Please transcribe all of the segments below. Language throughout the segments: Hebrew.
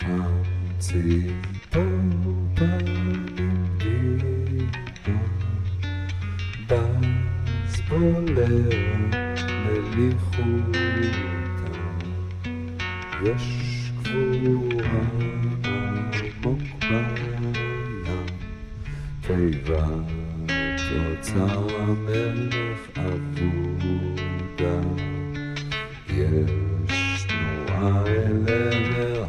גיבור, בז בולר מליחותה, יש גבורה עמוק בים, תיבת אוצר המלך אבודה, יש תנועה אל עבר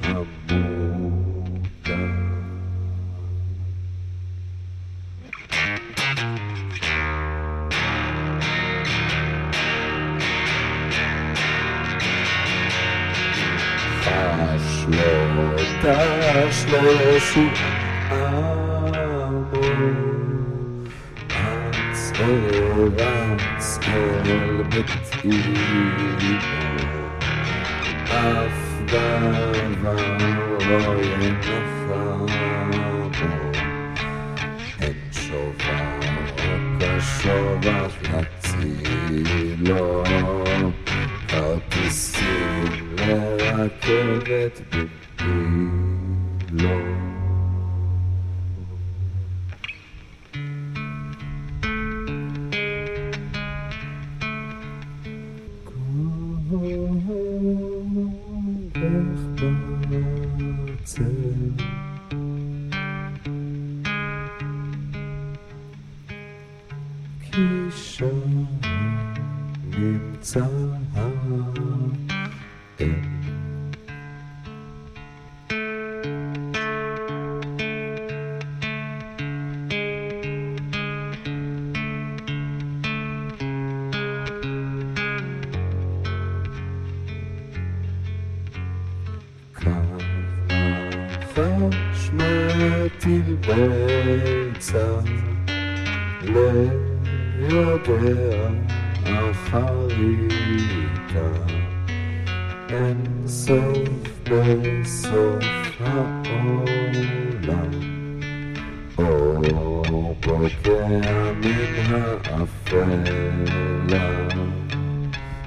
Śmiertasz losu amor Atzoraz elbyt ibo Afdawa rojem famo Eczowa, okaszowa, racilo כרטיסים לרכבת בגילו כוח בצל כי שם נמצא האם. כחש מטיל בצע ליודע אחריתה אין סוף בסוף העולם אור בוקע מן האפלה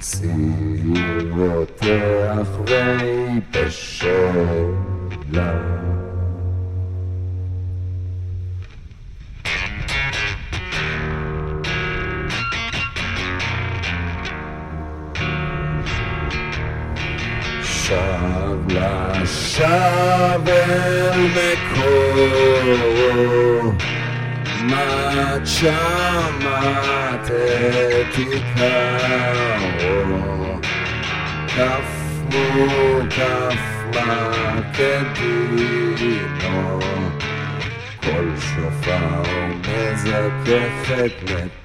סיר רותח ויבשלה lasciava il becco ma chiamate ti cavo. Caffo caffa che dino. Col sofà un mese che fetnetivo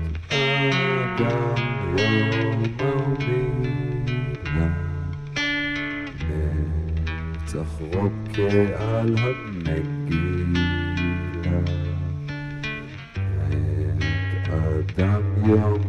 ووكل على همك جيلك هتقدم يوم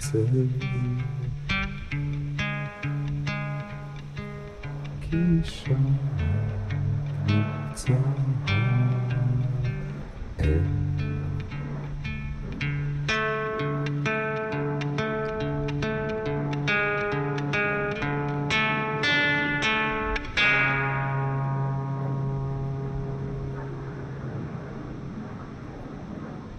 怎样今生能做